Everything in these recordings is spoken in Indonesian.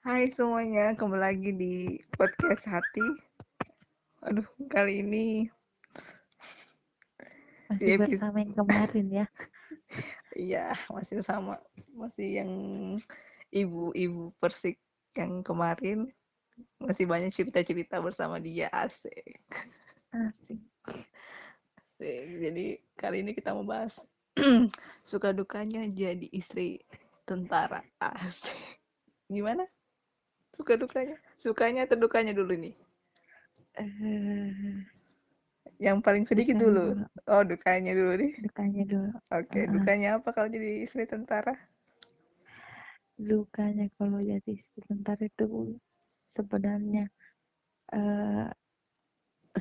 Hai semuanya, kembali lagi di podcast Hati. Aduh, kali ini Masih episode bersama yang kemarin ya. iya masih sama, masih yang ibu-ibu persik yang kemarin masih banyak cerita-cerita bersama dia asik. Asik. asik. Jadi kali ini kita mau bahas suka dukanya jadi istri tentara asik. Gimana? Suka dukanya? Sukanya atau dukanya dulu nih? Eh, Yang paling sedikit dulu. dulu. Oh, dukanya dulu nih. Dukanya dulu. Oke, Uh-uh. dukanya apa kalau jadi istri tentara? Dukanya kalau jadi tentara itu sebenarnya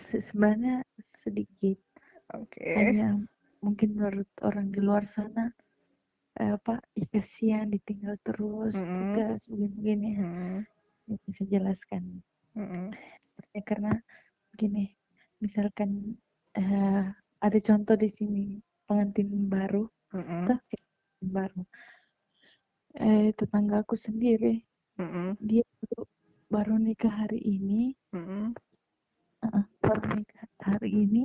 se- sebenarnya sedikit. Oke. Hanya mungkin menurut orang di luar sana eh, apa ih, kasihan ditinggal terus Mm-mm. tugas begini-begini ya. Mm-mm. Bisa jelaskan. Mm-mm. Ya, karena gini, misalkan eh, ada contoh di sini pengantin baru, pengantin baru. Eh, tetanggaku sendiri, Mm-mm. dia baru, baru nikah hari ini, Mm-mm. uh, baru nikah hari ini,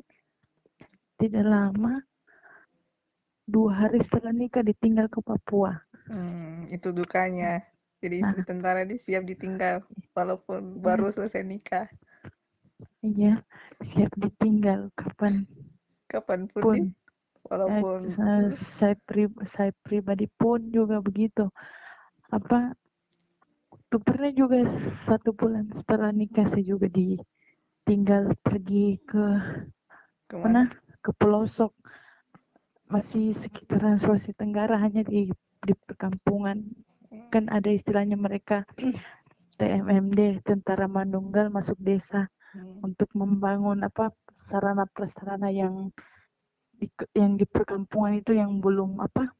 tidak lama, dua hari setelah nikah ditinggal ke Papua. Hmm, itu dukanya. Jadi istri Nah, tentara dia siap ditinggal walaupun baru selesai nikah. iya, siap ditinggal kapan Kapan pun pun. walaupun Eh, saya, pri, saya pribadi pun juga begitu. Apa tuh pernah juga satu bulan setelah nikah saya juga ditinggal pergi ke mana ke mana? ke pelosok masih sekitaran Sulawesi Tenggara hanya di di perkampungan kan ada istilahnya mereka TMMD Tentara Manunggal masuk desa Hmm. untuk membangun apa sarana prasarana yang di, yang di perkampungan itu yang belum apa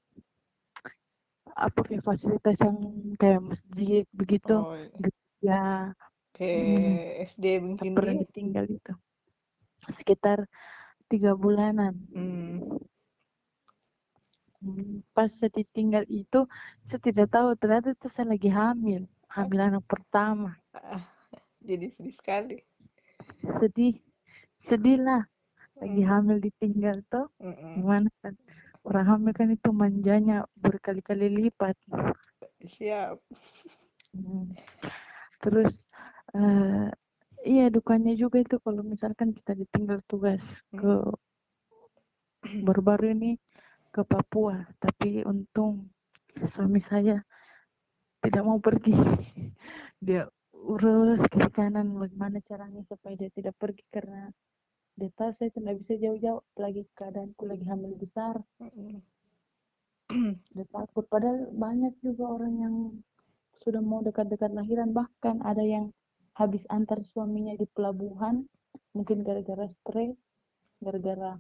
apa kayak fasilitas yang kayak masjid begitu. Oh, gereja. Kayak SD mungkin pernah ditinggal itu. Sekitar tiga bulanan. Hmm. Hmm, pas saya ditinggal itu saya tidak tahu ternyata itu saya lagi hamil hamil anak pertama Ah, jadi sedih sekali. sedih sedih lah lagi Hmm. hamil ditinggal tuh gimana kan orang hamil kan itu manjanya berkali-kali lipat Siap. Hmm. terus eh, iya dukanya juga itu kalau misalkan kita ditinggal tugas ke baru-baru ini ke Papua tapi untung suami saya tidak mau pergi. Dia urus kiri kanan bagaimana caranya supaya dia tidak pergi karena dia tahu saya tidak bisa jauh-jauh lagi keadaanku lagi hamil besar. Dia takut padahal banyak juga orang yang sudah mau dekat-dekat lahiran. Bahkan ada yang habis antar suaminya di pelabuhan mungkin gara-gara stres gara-gara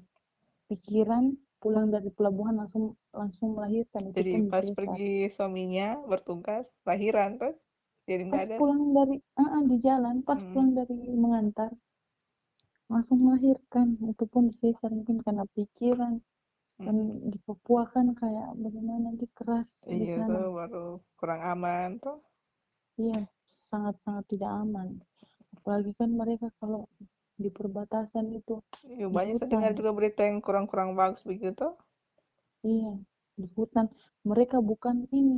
pikiran pulang dari pelabuhan langsung langsung melahirkan itu Jadi pas sesar pergi suaminya bertugas lahiran tuh, jadi pas ada. pulang dari ah, di jalan pas Hmm. pulang dari mengantar langsung melahirkan itu pun sesar mungkin karena pikiran dan Mm-mm. di Papua kan kayak bagaimana nanti keras di Iya sana tuh baru kurang aman tuh. iya sangat-sangat tidak aman apalagi kan mereka kalau di perbatasan itu Iya, di banyak saya dengar juga berita yang kurang-kurang bagus begitu. iya di hutan mereka bukan ini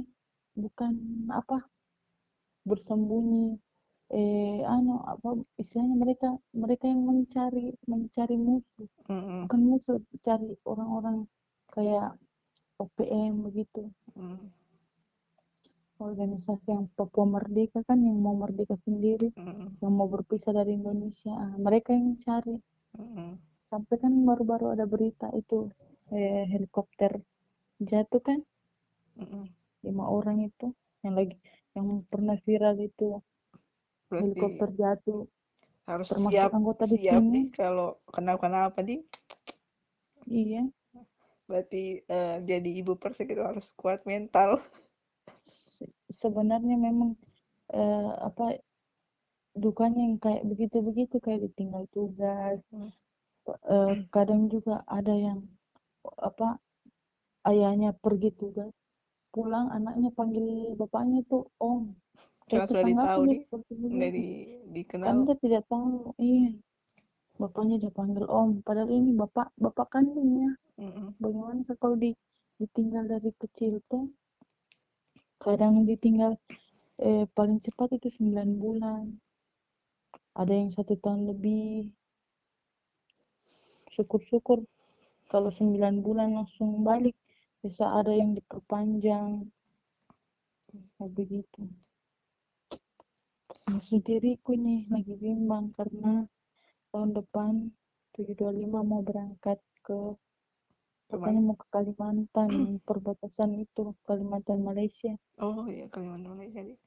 bukan apa bersembunyi eh anu apa istilahnya mereka mereka yang mencari mencari musuh Mm-mm. bukan musuh cari orang-orang kayak OPM begitu Mm. Organisasi yang Papua Merdeka kan yang mau merdeka sendiri Mm. yang mau berpisah dari Indonesia Ah, mereka yang cari Mm. sampai kan baru-baru ada berita itu eh, helikopter jatuh kan Mm. lima orang itu yang lagi yang pernah viral itu Berarti helikopter jatuh harus termasuk siap anggota di siap sini nih kalau kenapa-kenapa nih. iya Berarti eh, jadi ibu persik itu harus kuat mental. sebenarnya memang eh, apa dukanya yang kayak begitu-begitu kayak ditinggal tugas Mm. Eh, kadang juga ada yang apa ayahnya pergi tugas pulang anaknya panggil bapaknya tuh om Karena sudah ditahu nih, di, dikenal. Kan dia tidak tahu, iya. Bapaknya dia panggil om, padahal ini bapak bapak kandungnya. Mm-mm. Bagaimana kalau di, ditinggal dari kecil tuh? Kadang ditinggal eh, paling cepat itu 9 bulan. Ada yang satu tahun lebih. Syukur-syukur kalau 9 bulan langsung balik. Bisa ada yang diperpanjang. Kayak begitu. Maksud diriku nih lagi bimbang karena tahun depan 725 mau berangkat ke Ke mana? mau ke Kalimantan perbatasan itu Kalimantan Malaysia Oh iya, Kalimantan Malaysia nih.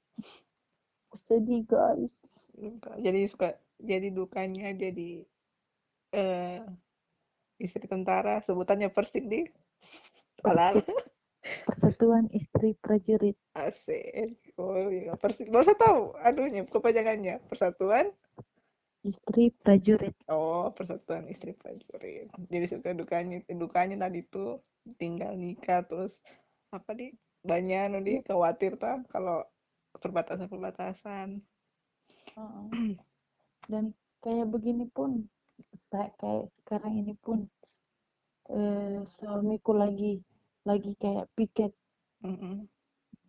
sedih guys. Jadi suka, jadi dukanya jadi eh istri tentara, sebutannya Persik di. Persik Persatuan Istri Prajurit asik. Oh iya, Persik. Baru saya tahu, aduhnya, kepanjangannya. Persatuan Istri Prajurit. Oh, persatuan istri prajurit. Jadi suka dukanya, dukanya tadi tuh tinggal nikah terus apa di banyak anu di ya, khawatir tak kalau perbatasan-perbatasan. dan kayak begini pun saya kayak sekarang ini pun eh, suamiku lagi lagi kayak piket. Mm-mm.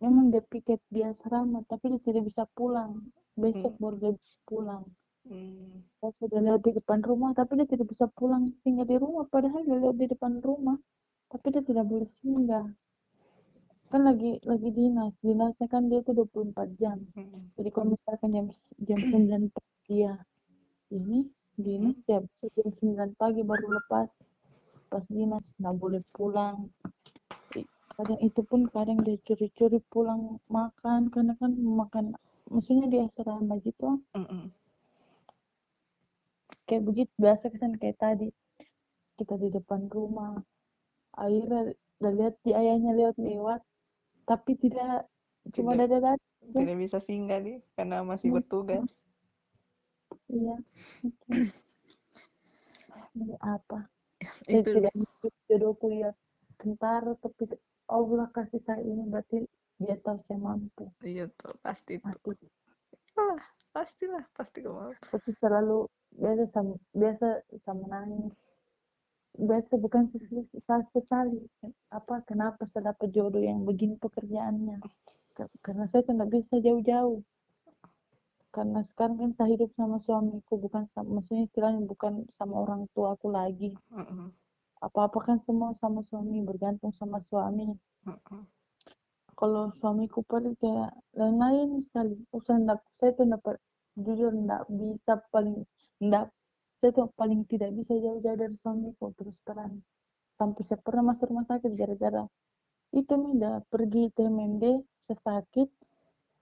memang dia piket di asrama tapi dia tidak bisa pulang. Besok Mm, baru dia bisa pulang mm, saya sudah lewat di depan rumah tapi dia tidak bisa pulang singgah di rumah. Padahal dia lewat di depan rumah tapi dia tidak boleh singgah. Kan lagi lagi dinas. Dinasnya kan dia tuh 24 jam. Mm, jadi kalau misalkan jam jam 9 pagi dia ini dinas ya bisa jam 9 pagi baru lepas. Pas dinas nggak boleh pulang. I- kadang itu pun kadang dia curi-curi pulang makan karena kan makan maksudnya di asrama gitu. Mm, kayak begitu biasa kesan kayak tadi. Kita di depan rumah akhirnya udah lihat si ayahnya lewat lewat tapi tidak cuma Tidak dada dada tidak bisa singgah di karena masih bertugas. iya Ini apa? Saya Itu tidak mikir jodohku ya tentara tapi Allah kasih saya ini berarti dia tahu saya mampu. Iya tuh pasti tuh. mati. Lah, pastilah, pasti kamu. tapi selalu biasa sama biasa sama nangis. Biasa bukan sekali. Apa kenapa saya dapat jodoh yang begini pekerjaannya? Ka- karena saya tidak bisa jauh-jauh. Karena sekarang kan saya hidup sama suamiku bukan sama maksudnya istilahnya bukan sama orang tua aku lagi apa-apa kan semua sama suami bergantung sama suami. Kalau suamiku pergi kayak lain-lain sekali. Usah enggak saya tuh dapat jujur enggak bisa paling enggak saya tuh paling tidak bisa jauh-jauh dari suamiku terus terang. Sampai saya pernah masuk rumah sakit gara-gara itu udah pergi TMND saya sakit.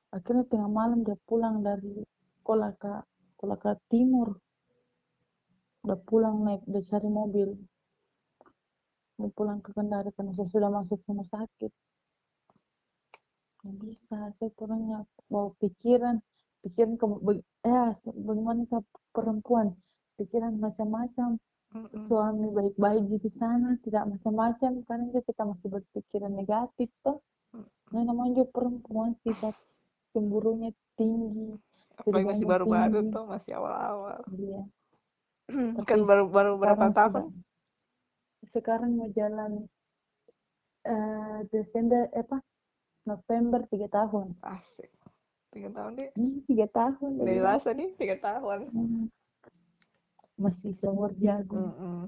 Akhirnya tengah malam dia pulang dari Kolaka Kolaka Timur. Udah pulang naik udah cari mobil. Mau pulang ke Kendari karena saya sudah masuk rumah sakit. Nggak bisa saya orangnya mau pikiran pikiran ke eh bagaimana ke perempuan? Pikiran macam-macam. Mm-mm, suami baik-baik di sana tidak macam-macam. Karena kita masih berpikiran negatif toh. Nah namanya juga perempuan sifat cemburunya tinggi Apalagi masih baru-baru tuh, masih awal-awal. dia Kan tapi baru-baru berapa sekarang sudah. Tahun? sekarang mau jalan eh Desember eh, apa? November tiga tahun. Asik. Tiga tahun deh. Tiga tahun Dari rasa nih, tiga tahun. Hmm, masih seumur jagung Mm-mm.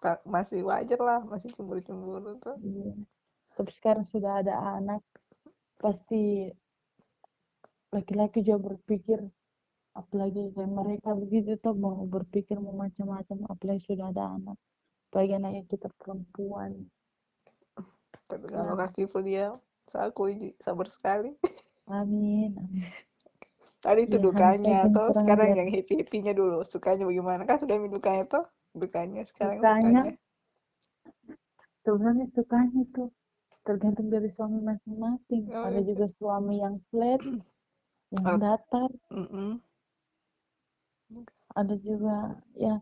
Pa- Masih wajar lah, masih cemburu-cemburu tuh. Iya. tapi sekarang sudah ada anak pasti laki-laki juga berpikir apalagi kayak mereka begitu tuh mau berpikir mau macam-macam apalagi sudah ada anak apalagi anaknya kita perempuan Tapi kalau kaki pun dia, saya akui Ji, sabar sekali. amin amin Tadi itu ya dukanya yang tuh, kurang sekarang ajar yang happy-happynya dulu. Sukanya bagaimana? Kan sudah dukanya tuh, dukanya sekarang sukanya sukanya. sebenarnya sukanya itu tergantung dari suami masing-masing Oh, ada itu. juga suami yang flat yang Oh, datar mm-mm. ada juga ya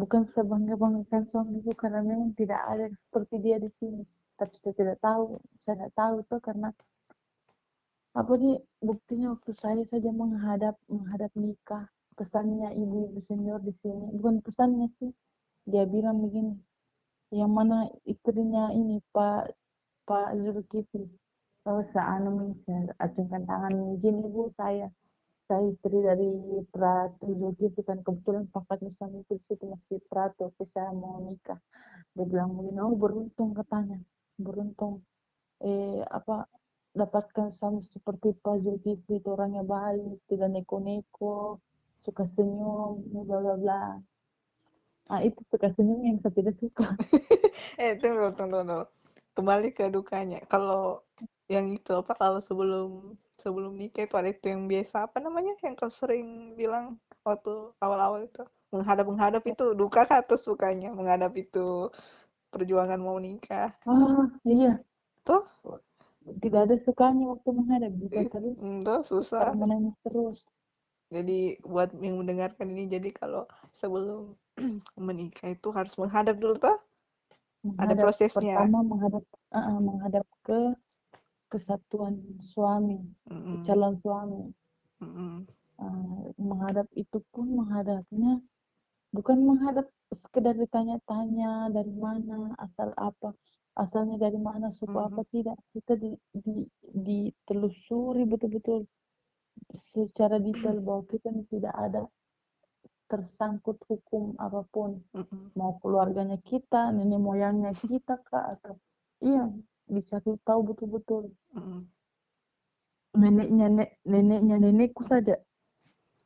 bukan sebangga-banggakan suamiku karena memang tidak ada seperti dia di sini tapi saya tidak tahu saya tidak tahu tuh karena apa nih buktinya waktu saya saja menghadap menghadap nikah? Pesannya ibu-ibu senior di sini. Bukan pesannya sih. Dia bilang begini yang mana istrinya ini Pak Pak Zulkifli? Oh seanu acungkan tangan izin ibu saya. Saya istri dari Pratu Zulkifli kan. Kebetulan pangkatnya suami itu situ masih Pratu tapi saya mau nikah. Dia bilang begini oh beruntung katanya. Beruntung. Eh apa dapatkan suami seperti Pak Zulkifli itu orangnya baik tidak neko-neko suka senyum bla bla bla ah itu suka senyum yang saya tidak suka eh tunggu tunggu tunggu kembali ke dukanya kalau yang itu apa kalau sebelum sebelum nikah itu ada itu yang biasa apa namanya yang kau sering bilang waktu awal-awal itu menghadap menghadap itu duka kah atau sukanya menghadap itu perjuangan mau nikah ah iya tuh tidak ada sukanya waktu menghadap juga terus itu susah. Orang menangis terus. Jadi buat yang mendengarkan ini jadi kalau sebelum menikah itu harus menghadap dulu tuh ada prosesnya. pertama menghadap ah, menghadap ke kesatuan suami Mm-mm, calon suami. Mm-mm, Ah, menghadap itu pun menghadapnya bukan menghadap sekedar ditanya-tanya dari mana asal apa asalnya dari mana suku apa mm-mm, tidak kita di, di, ditelusuri betul-betul. Secara detail bahwa kita tidak ada tersangkut hukum apa pun. Mm-mm, mau keluarganya kita nenek moyangnya kita kak atau iya dicari tahu betul-betul. Mm-mm, neneknya nek, neneknya nenekku saja.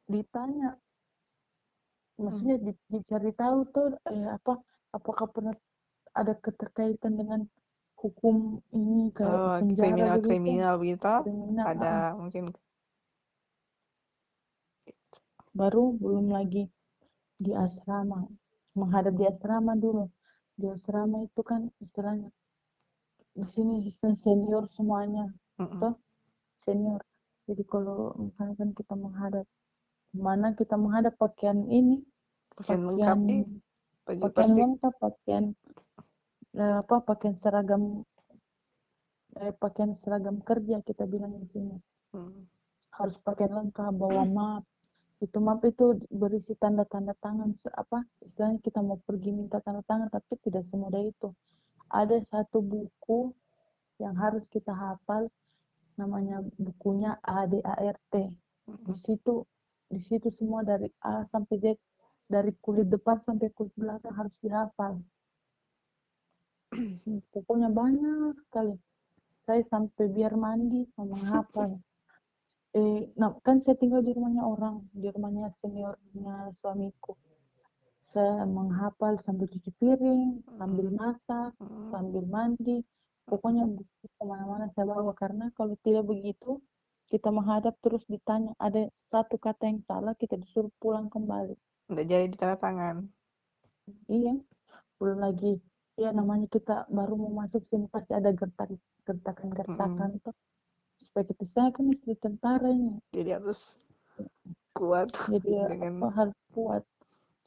Ditanya. Maksudnya di- dicari tahu tuh eh, apa apakah pernah ada keterkaitan dengan hukum ini kayak Oh, penjara kriminal begitu? kriminal begitu? Kriminal ada ah. mungkin. Baru belum lagi di asrama menghadap di asrama dulu. Di asrama itu kan istilahnya di sini istilah senior semuanya mm-mm. toh senior. Jadi kalau misalkan kita menghadap mana kita menghadap pakaian ini Pakaian lengkap pakaian nih baju pakaian lengkap pakaian eh, apa pakaian seragam eh, pakaian seragam kerja kita bilang di sini. Mm, harus pakaian lengkap bawa map. Itu map itu berisi tanda-tanda tangan apa istilahnya kita mau pergi minta tanda tangan tapi tidak semudah itu. Ada satu buku yang harus kita hafal namanya bukunya ADART di mm-mm. situ di situ semua dari A sampai Z dari kulit depan sampai kulit belakang harus dihafal pokoknya banyak sekali saya sampai biar mandi sama menghafal eh nah kan saya tinggal di rumahnya orang di rumahnya seniornya suamiku saya menghafal sambil cuci piring sambil masak sambil mandi pokoknya buku ke mana-mana saya bawa karena kalau tidak begitu kita menghadap terus ditanya ada satu kata yang salah kita disuruh pulang kembali Nggak jadi di tangan. Iya belum lagi ya namanya kita baru mau masuk sini pasti ada gertak gertakan-gertakan tuh. Supaya kita saya kan istri tentara ini. Jadi harus kuat jadi ya, apa dengan harus kuat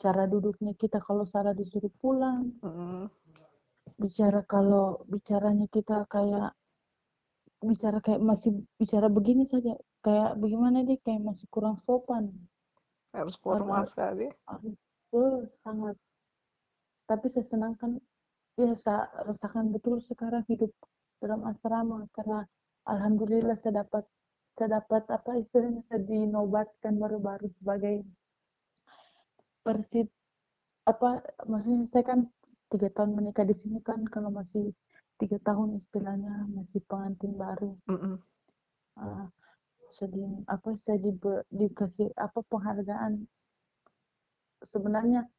cara duduknya kita kalau salah disuruh pulang. Mm, bicara kalau bicaranya kita kayak bicara kayak masih bicara begini saja. Kayak bagaimana deh kayak masih kurang sopan. Harus harus formal sekali. harus harus sangat. Tapi saya senangkan ya saya rasakan betul sekarang hidup dalam asrama karena alhamdulillah saya dapat saya dapat apa istilahnya saya dinobatkan baru-baru sebagai persit apa maksudnya saya kan tiga tahun menikah di sini kan kalau masih tiga tahun istilahnya masih pengantin baru Mm-mm. Ah, saya di, apa saya di, dikasih apa penghargaan sebenarnya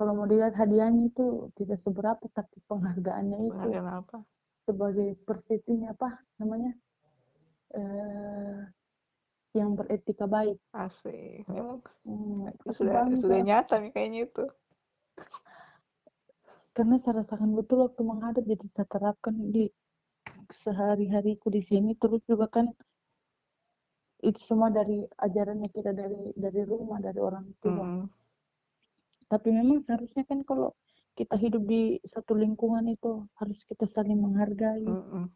kalau mau dilihat hadiahnya itu tidak seberapa tapi penghargaannya itu penghargaan apa? sebagai persitinya apa namanya? Eh, yang beretika baik. Asik. Memang hmm, itu aku sudah bangga sudah nyata nih kayaknya itu. Karena saya rasakan betul waktu menghadap jadi saya terapkan di sehari-hariku di sini. Terus juga kan itu semua dari ajarannya kita dari dari rumah dari orang tua. Mm-mm. Tapi memang seharusnya kan kalau kita hidup di satu lingkungan itu harus kita saling menghargai Mm-mm.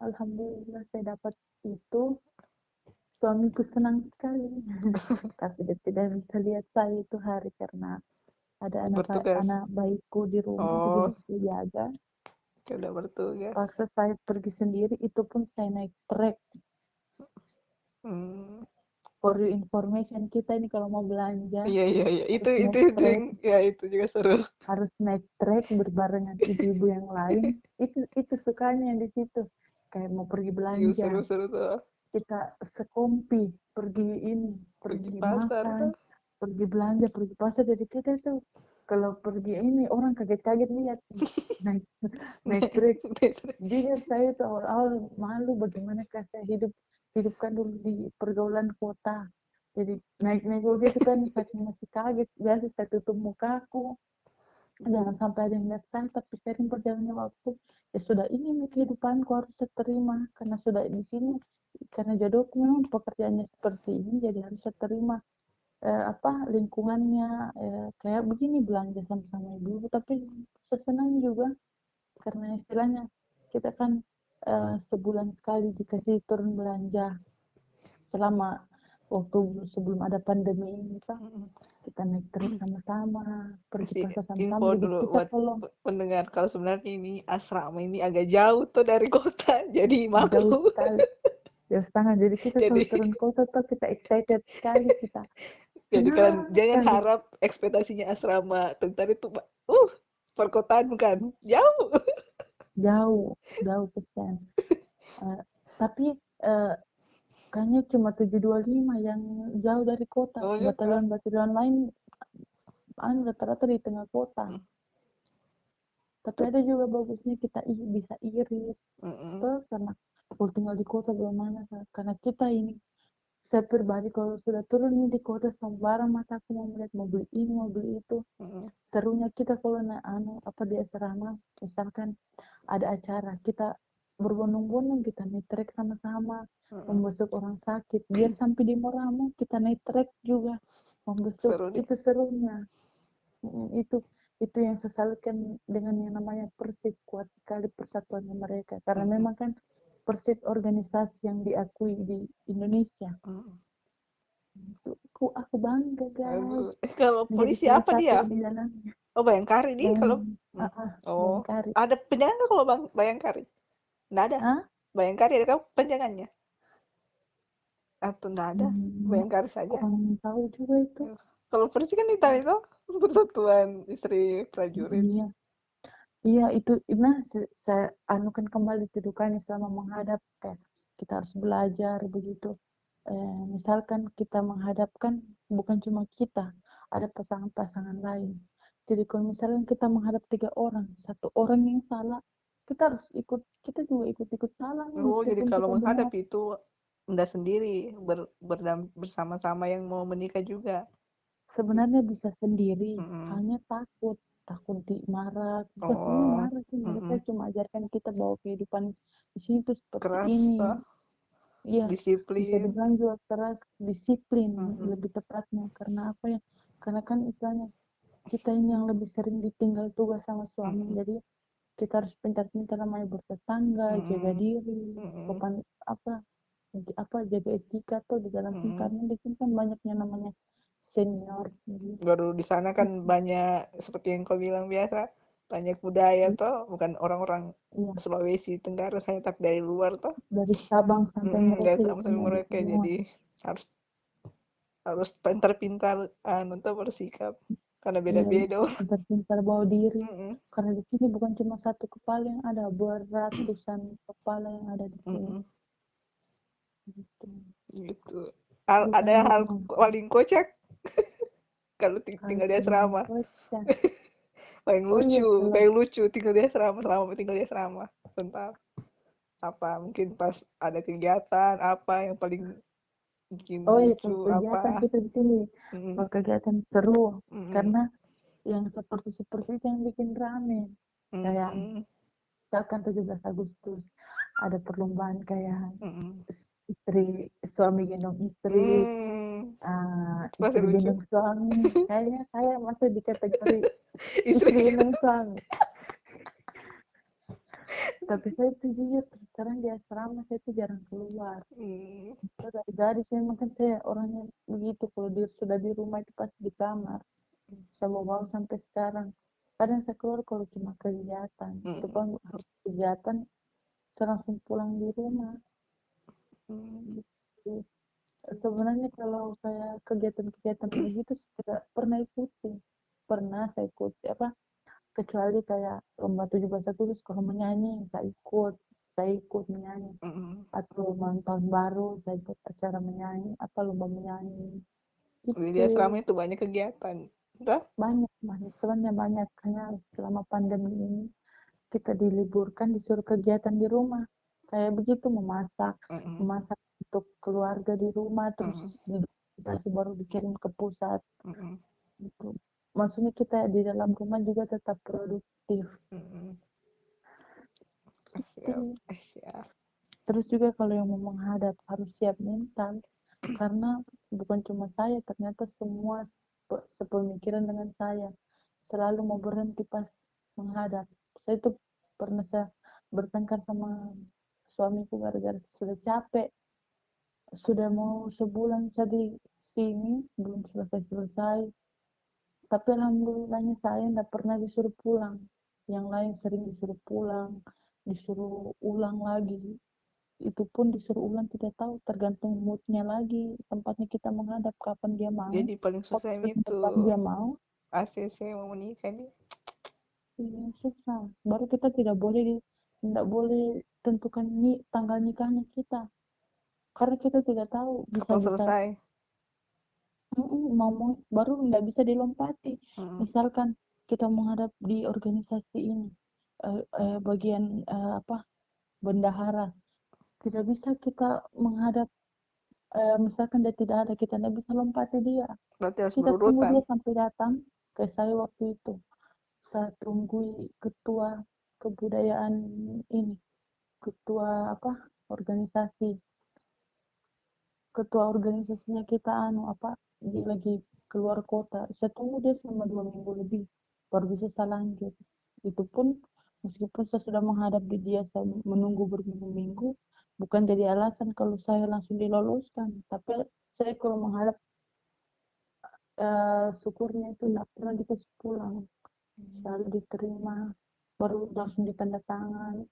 alhamdulillah saya dapat itu suamiku senang sekali tapi dia tidak bisa lihat saya itu hari karena ada anak Bertugas. anak bayiku di rumah jadi Oh, harus dijaga udah bertugas. paksa saya pergi sendiri itu pun saya naik trek Hmm. For your information kita ini kalau mau belanja Iya iya iya. Itu itu itu yang ya itu juga seru. harus naik trek berbarengan ibu-ibu yang lain. Itu itu sukanya di situ. Kayak mau pergi Iya belanja. seru seru tuh. kita sekompi pergi ini Pergi pergi pasar makan tuh. pergi belanja pergi pasar. Jadi kita itu kalau pergi ini orang kaget-kaget lihat. Naik naik trek. jujur saya itu awal-awal malu bagaimana saya hidup hidupkan dulu di pergaulan kota. Jadi naik-naik begitu kan saking masih kaget. Biasa saya tutup mukaku jangan sampai ada yang lihat saya tapi sering berjalannya waktu. Ya sudah ini nih kehidupanku harus saya terima. Karena sudah di sini karena jodohku memang pekerjaannya seperti ini jadi harus saya terima eh, apa lingkungannya. Eh, kayak begini belanja sama-sama ibu tapi saya senang juga. Karena istilahnya kita kan eh, sebulan sekali dikasih turun belanja selama waktu sebelum ada pandemi ini kan kita naik truk sama-sama pergi pasar sama-sama dulu kita pendengar kalau sebenarnya ini asrama ini agak jauh tuh dari kota jadi sekali. Jauh setengah jadi kita Jadi turun kota tuh kita excited sekali kita. Jadi kalian senang jangan sekali harap ekspektasinya asrama tentara itu uh perkotaan bukan jauh. Jauh jauh pesan Eh, tapi eh, kayaknya cuma 725 yang jauh dari kota Oh ya kan. batalion-batalion lain anu rata-rata di tengah kota Hmm. tapi ada juga bagusnya kita bisa irit Mm-mm. tuh karena kalau tinggal di kota bagaimana Kak? karena kita ini saya pribadi kalau sudah turun di kota sembarang mataku mau melihat mau beli ini mau beli itu Mm-mm. serunya kita kalau naik anu apa di asrama misalkan ada acara kita berbondong-bondong kita naik trek sama-sama Mm-mm. membesuk orang sakit. Biar sampai di Moramu kita naik trek juga membesuk. Seru itu serunya. Mm, itu itu yang saya salutkan dengan yang namanya Persib. Kuat sekali persatuannya mereka. Karena Mm-mm. memang kan Persib organisasi yang diakui di Indonesia. Mm-mm. itu aku aku bangga guys. Kalau polisi apa dia? di Oh Bayangkari nih kalau. Bayang, ah, ah, Oh Bayangkari ada penjangan nggak kalau bang Bayangkari? Nggak ada. ah Bayangkari ada kah penjangannya? Atau nggak ada? hmm, Bayangkari saja. kurang tahu juga itu Kalau polisi kan di tadi tuh persatuan istri prajurit. iya iya itu nah saya anukan kembali kedudukannya selama menghadap kayak kita harus belajar begitu eh, misalkan kita menghadapkan bukan cuma kita ada pasangan-pasangan lain jadi kalau misalnya kita menghadap tiga orang satu orang yang salah kita harus ikut kita juga ikut-ikut salah Oh jadi kalau kita menghadap benar itu nggak sendiri ber, berdam- bersama-sama yang mau menikah juga. sebenarnya bisa sendiri Mm-mm. hanya takut takut dimarah hanya Oh, marah sih mereka mm-mm. cuma ajarkan kita bahwa kehidupan di sini tuh seperti keras, ini toh, iya bisa disiplin. dibilang juga keras disiplin Mm-mm. lebih tepatnya karena apa ya karena kan istilahnya kita ini yang lebih sering ditinggal tugas sama suami Mm-mm. jadi kita harus pintar-pintar namanya bertetangga jaga Mm-mm. diri Mm-mm. sopan apa apa jaga etika tuh di dalam Mm-mm. karena di sini kan banyaknya namanya senior gitu. Baru di sana kan banyak seperti yang kau bilang biasa, banyak budaya toh, bukan orang-orang Iya, Sulawesi Tenggara saja tapi dari luar toh. dari Sabang sampai dari Merauke ada mereka jadi harus harus pintar-pintar anu tuh bersikap karena Iya, beda-beda pintar-pintar bawa diri. Mm-mm. Karena di sini bukan cuma satu kepala yang ada, beratusan kepala yang ada di sini. Mm-mm. Gitu. gitu Al- Jadi ada kayaknya hal paling kocak kalau ting- hal tinggal di asrama paling Oh iya, lucu paling lucu tinggal di asrama selama tinggal di asrama tentang apa mungkin pas ada kegiatan apa yang paling bikin oh iya lucu kegiatan apa kita di sini, Mm-mm. kalau kegiatan seru, Mm-mm. karena yang seperti seperti itu yang bikin rame. Kayak Mm-mm. misalkan 17 Agustus ada perlombaan kayak Mm-mm. istri suami gendong istri Hmm, itu pasti istri lucu gendong suami kayaknya saya masuk di kategori istri gendong suami tapi saya tuh jujur terus terang di asrama saya tuh jarang keluar Hmm. Saya dari gadis memang kan saya orangnya begitu kalau dia sudah di rumah itu pasti di kamar saya bawa sampai sekarang kadang saya keluar kalau cuma kegiatan itu Hmm. kan harus kegiatan saya langsung pulang di rumah Hmm. gitu. sebenarnya kalau kayak kegiatan-kegiatan begitu saya tidak pernah ikuti pernah saya ikuti apa kecuali kayak lomba 17 Agustus kalau menyanyi saya ikut saya ikut menyanyi Hmm. atau ulang tahun baru saya ikut acara menyanyi apa lomba menyanyi Di gitu asrama itu banyak kegiatan. Dah? banyak banyak sebenarnya banyak karena selama pandemi ini kita diliburkan disuruh kegiatan di rumah kayak begitu memasak Hmm. memasak untuk keluarga di rumah terus Hmm. di baru dikirim ke pusat Hmm. gitu maksudnya kita di dalam rumah juga tetap produktif. Gitu. Siap. Eh, siap. terus juga kalau yang mau menghadap harus siap mental. Karena bukan cuma saya ternyata semua sepe- sepemikiran dengan saya. Selalu mau berhenti pas menghadap. Saya itu pernah saya bertengkar sama suamiku gara-gara sudah capek. Sudah mau sebulan saya di sini belum selesai-selesai tapi alhamdulillahnya saya tidak pernah disuruh pulang. Yang lain sering disuruh pulang disuruh ulang lagi. Itu pun disuruh ulang tidak tahu tergantung moodnya lagi tempatnya kita menghadap kapan dia mau. Jadi paling susah itu. kapan dia mau. ACC mau menikah nih. ini susah. Baru kita tidak boleh tidak boleh tentukan ni, tanggal nikahnya kita. Karena kita tidak tahu Kapan bisa-bisa selesai? Mau mau baru nggak bisa dilompati. Hmm. misalkan kita menghadap di organisasi ini eh, eh, bagian eh, apa bendahara. Tidak bisa kita menghadap eh, misalkan dia tidak ada kita tidak bisa lompati dia. Berarti harus kita tunggu berurutan. dia sampai datang ke saya waktu itu. Saya tunggu ketua kebudayaan ini ketua apa organisasi ketua organisasinya kita anu apa dia lagi keluar kota. Saya tunggu dia selama dua minggu lebih baru bisa saya lanjut. Itu pun meskipun saya sudah menghadap di dia saya menunggu berminggu-minggu bukan jadi alasan kalau saya langsung diloloskan. Tapi saya kalau menghadap eh, syukurnya itu tidak pernah dikasih pulang. Selalu diterima baru langsung ditanda tangan.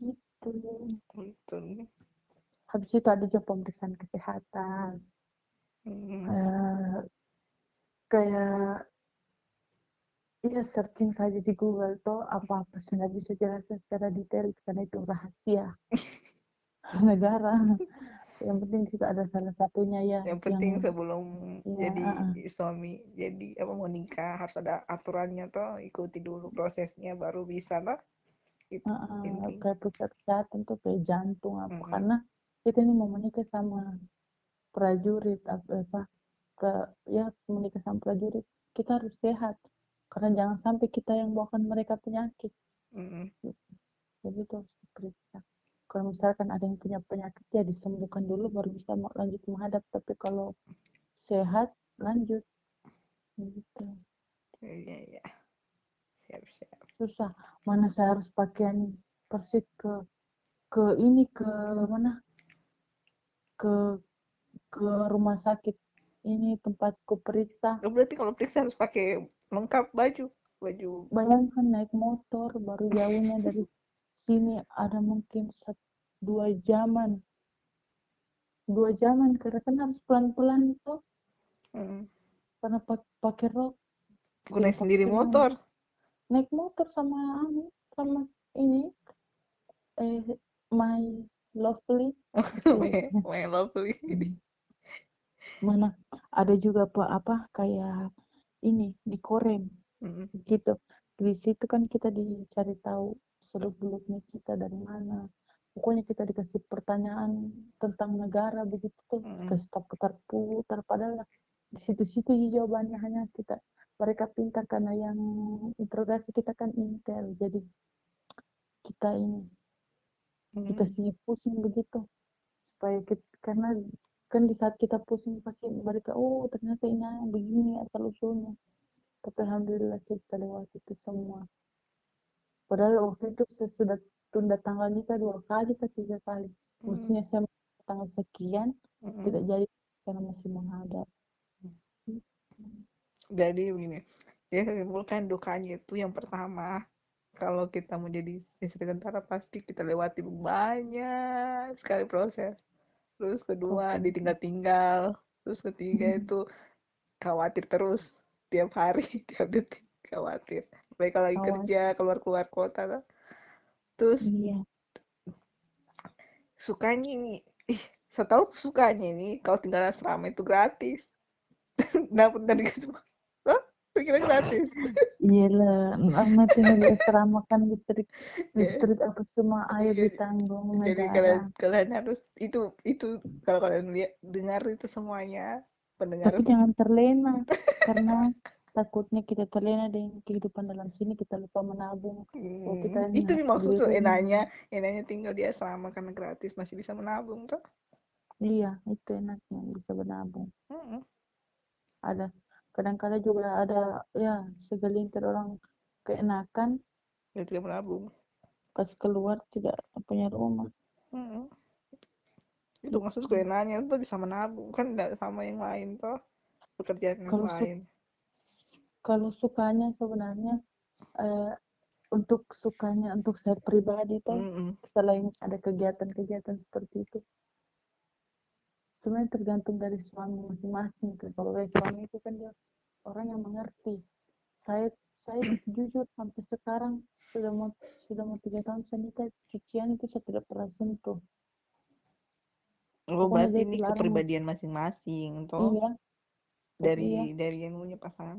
Gitu. Itu. Habis itu ada juga pemeriksaan kesehatan Hmm. Eh, kayak Iya searching saja di Google tuh apa-apa sudah bisa jelaskan secara detail karena itu rahasia negara. Yang penting kita ada salah satunya ya Yang yang penting sebelum ya jadi uh, uh, suami, jadi apa mau nikah harus ada aturannya toh, ikuti dulu prosesnya baru bisa lah. Itu uh, uh, kayak pusat kesehatan tuh kayak jantung apa Hmm. karena kita ini mau menikah sama prajurit apa, apa ke ya menikah sama prajurit. Kita harus sehat karena jangan sampai kita yang bawakan mereka penyakit. Hmm. jadi itu harus diperiksa. Kalau misalkan ada yang punya penyakit ya disembuhkan dulu baru bisa mau lanjut menghadap. Tapi kalau sehat lanjut. Gitu. Iya, iya. Siap, siap. susah. Mana saya harus pakaian persis ke ke ini ke mana ke ke rumah sakit ini tempatku periksa Oh, berarti kalau periksa harus pakai lengkap baju, baju. bayangkan naik motor baru jauhnya dari sini ada mungkin satu, dua jaman dua jaman karena kan harus pelan-pelan tuh Hmm. karena pak- pakai rok Gue naik sendiri pakai motor. naik motor sama anu sama ini eh my lovely. Main, main lovely. mana ada juga apa apa kayak ini di korem Hmm. gitu. Di situ kan kita dicari tahu seluk beluknya kita dari mana. Pokoknya kita dikasih pertanyaan tentang negara begitu tuh. Hmm. kasih tahu putar-putar padahal di situ-situ jawabannya hanya kita. Mereka pintar karena yang interogasi kita kan intel. Jadi kita ini Hmm. dikasih pusing begitu supaya kita, karena kan di saat kita pusing pasti mereka oh ternyata ini begini asal usulnya. Tapi alhamdulillah saya bisa lewati itu semua. Padahal waktu itu saya sudah tunda tanggal nikah dua kali atau tiga kali. Mm, mestinya saya tanggal sekian mm, tidak jadi karena masih menghadap. Jadi begini dia simpulkan dukanya itu yang pertama kalau kita mau jadi istri tentara pasti kita lewati banyak sekali proses. Terus kedua oke. ditinggal-tinggal. Terus ketiga itu khawatir terus tiap hari tiap detik khawatir. Baik kalau lagi kerja keluar keluar kota tuh. terus iya. sukanya ini ih setahu sukanya ini kalau tinggal asrama itu gratis. Dapur dari semua Pikirnya gratis iya lah nama tinggal di asrama kan listrik listrik apa semua air Iya, ditanggung jadi kalian negara kalian harus itu itu kalau kalian lihat dengar itu semuanya pendengar tapi jangan terlena karena takutnya kita terlena dengan kehidupan dalam sini kita lupa menabung. Kita hmm, itu na- maksud beli tuh rumah enaknya enaknya tinggal di asrama karena gratis masih bisa menabung tuh iya itu enaknya bisa menabung. Hmm, ada kadang-kadang juga ada ya segelintir orang keenakan ya tidak menabung. Pas keluar tidak punya rumah. Hmm. itu maksudku enaknya tuh bisa menabung. Kan tidak sama yang lain tuh pekerjaan yang kalau su lain. kalau sukanya sebenarnya eh, untuk sukanya untuk saya pribadi tuh Hmm, selain ada kegiatan-kegiatan seperti itu sebenarnya tergantung dari suami masing-masing kalau dari suami itu kan dia orang yang mengerti. Saya saya jujur sampai sekarang sudah mau sudah mau tiga tahun saya nikah cucian itu saya tidak pernah sentuh. Oh berarti ini kepribadian masing-masing toh? Iya. Dari iya. dari yang punya pasangan.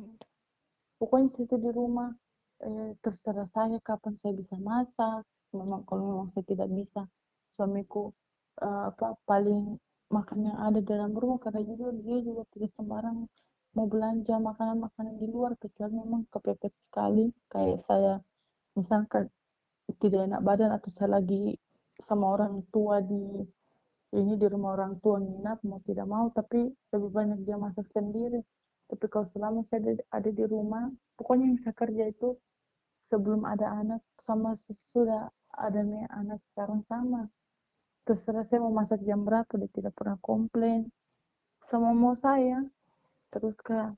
Pokoknya situ di rumah eh, terserah saya kapan saya bisa masak. Memang kalau memang saya tidak bisa suamiku eh, apa paling makan yang ada dalam rumah karena juga dia juga tidak sembarang mau belanja makanan-makanan di luar kecuali memang kepepet sekali. Kayak saya misalkan tidak enak badan atau saya lagi sama orang tua di ini di rumah orang tua nginap mau tidak mau tapi lebih banyak dia masak sendiri. Tapi kalau selama saya ada, ada di rumah pokoknya yang saya kerja itu sebelum ada anak sama sesudah adanya anak sekarang sama terserah saya mau masak jam berapa dia tidak pernah komplain sama mau saya. Terus kak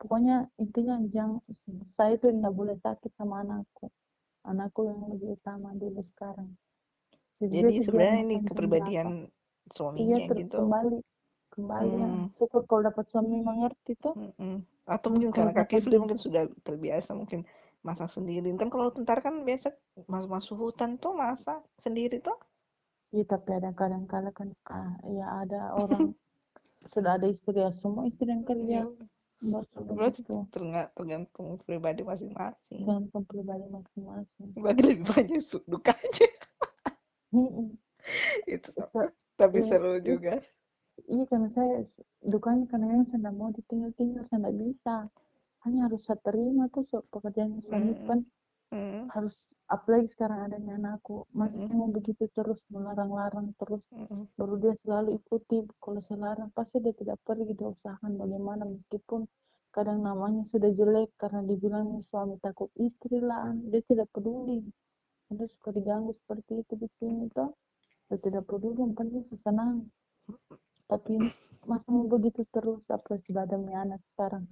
pokoknya intinya jangan saya itu tidak boleh sakit sama anakku. Anakku yang lebih utama dulu sekarang. Jadi jadi sebenarnya ini kepribadian berapa iya suaminya ter- gitu. kembali kembali ya Hmm, syukur kalau dapat suami mengerti tuh. Mm, mm. Atau Hmm, mungkin kalau karena Kak dapat Kifli dia mungkin sudah terbiasa mungkin masak sendiri. Kan kalau tentara kan biasa masuk-masuk hutan tuh masak sendiri tuh. Iya tapi ada kadang-kala kan ah, ya ada orang sudah ada istri ya semua istri yang kerja Ya, bos berarti terga- tergantung pribadi masing-masing. gantung pribadi masing-masing. Berarti lebih banyak su- dukanya. Itu. Tapi iya. seru iya juga. iya, karena saya dukanya karena memang saya mau ditinggal-tinggal saya tidak bisa. Hanya harus saya terima tuh so, pekerjaan suami Mm, kan mm, harus apalagi sekarang adanya anakku masa mm, saya mau begitu terus melarang-larang terus. Mm, baru dia selalu ikuti kalau saya larang pasti dia tidak pergi dia usahakan bagaimana meskipun kadang namanya sudah jelek karena dibilang suami takut istri lah dia tidak peduli. Dia suka diganggu seperti itu di sini toh dia tidak peduli yang penting saya senang. Tapi masa mau begitu terus apa sudah ada punya anak sekarang.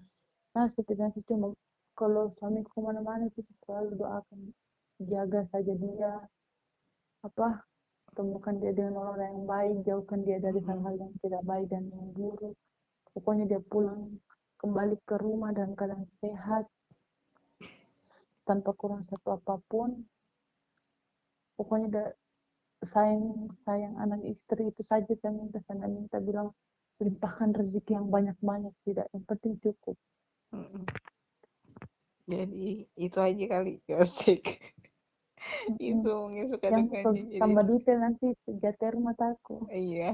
Nah setidaknya cuma kalau suami ke mana-mana itu selalu doakan jaga saja dia apa temukan dia dengan orang yang baik jauhkan dia dari hal-hal yang tidak baik dan yang buruk pokoknya dia pulang kembali ke rumah dalam keadaan sehat tanpa kurang satu apa pun pokoknya dia sayang sayang anak istri itu saja saya minta saya minta bilang limpahkan rezeki yang banyak-banyak tidak yang penting cukup. Jadi itu aja kali. Asik. Mungkin suka yang dukanya. Jadi tambah detail nanti jatuh mataku iya.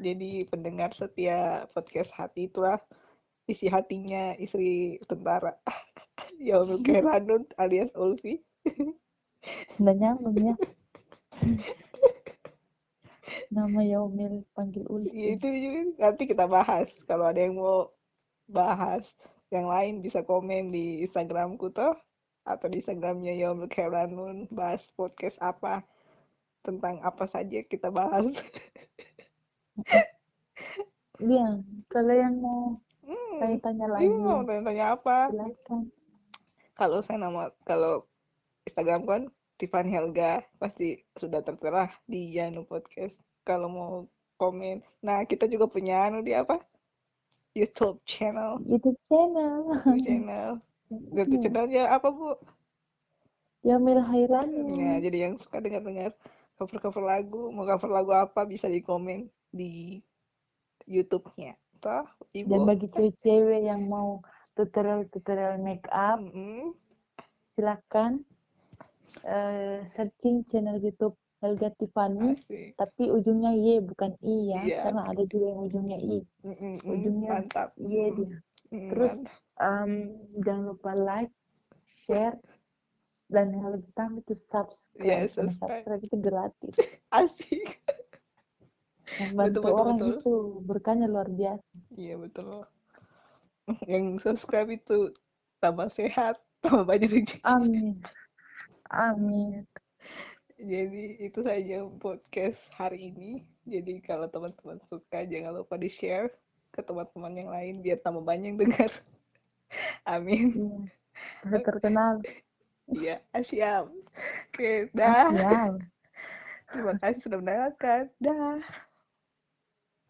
Jadi pendengar setia podcast hati itulah isi hatinya istri tentara Yaumil Khairanun alias Ulfi. udah nyambung ya nama Yaumil panggil Ya Ulfi itu juga nanti kita bahas. Kalau ada yang mau bahas yang lain bisa komen di Instagramku toh. Atau di Instagramnya Yomul Keranun bahas podcast apa tentang apa saja kita bahas. Iya, kalau yang mau Hmm, tanya-tanya iya lagi, mau tanya-tanya apa? silakan. Kalau saya nama kalau Instagram kan Tiffany Helga pasti sudah tertera di Yanu Podcast. Kalau mau komen, nah kita juga punya anu di apa? YouTube channel, YouTube channel. YouTube channel. YouTube channelnya apa bu? Yamil Hairani. jadi yang suka dengar-dengar cover-cover lagu, mau cover lagu apa bisa di komen di YouTube-nya. Toh, Dan ibu. bagi cewek-cewek yang mau tutorial-tutorial make up, Mm-mm. silakan eh, searching channel YouTube Helga Tiffany, Asik. tapi ujungnya Y bukan I ya, Iya. karena ada juga yang ujungnya I. Mm-mm. Ujungnya Mantap. Y Mm. dia. Mm, Terus mantap. Em, jangan lupa like, share, dan yang lebih utama itu subscribe. Karena subscribe. subscribe itu gratis. Asik. Membantu betul, orang betul. itu berkahnya luar biasa. Iya, betul. Yang subscribe itu tambah sehat, tambah banyak rezeki. Amin. Amin. Jadi itu saja podcast hari ini. Jadi kalau teman-teman suka jangan lupa di share ke teman-teman yang lain biar tambah banyak yang dengar. Amin. Iya. Terkenal. Iya, siap. Oke, dah. Siap. Terima kasih sudah mendengarkan. Dah.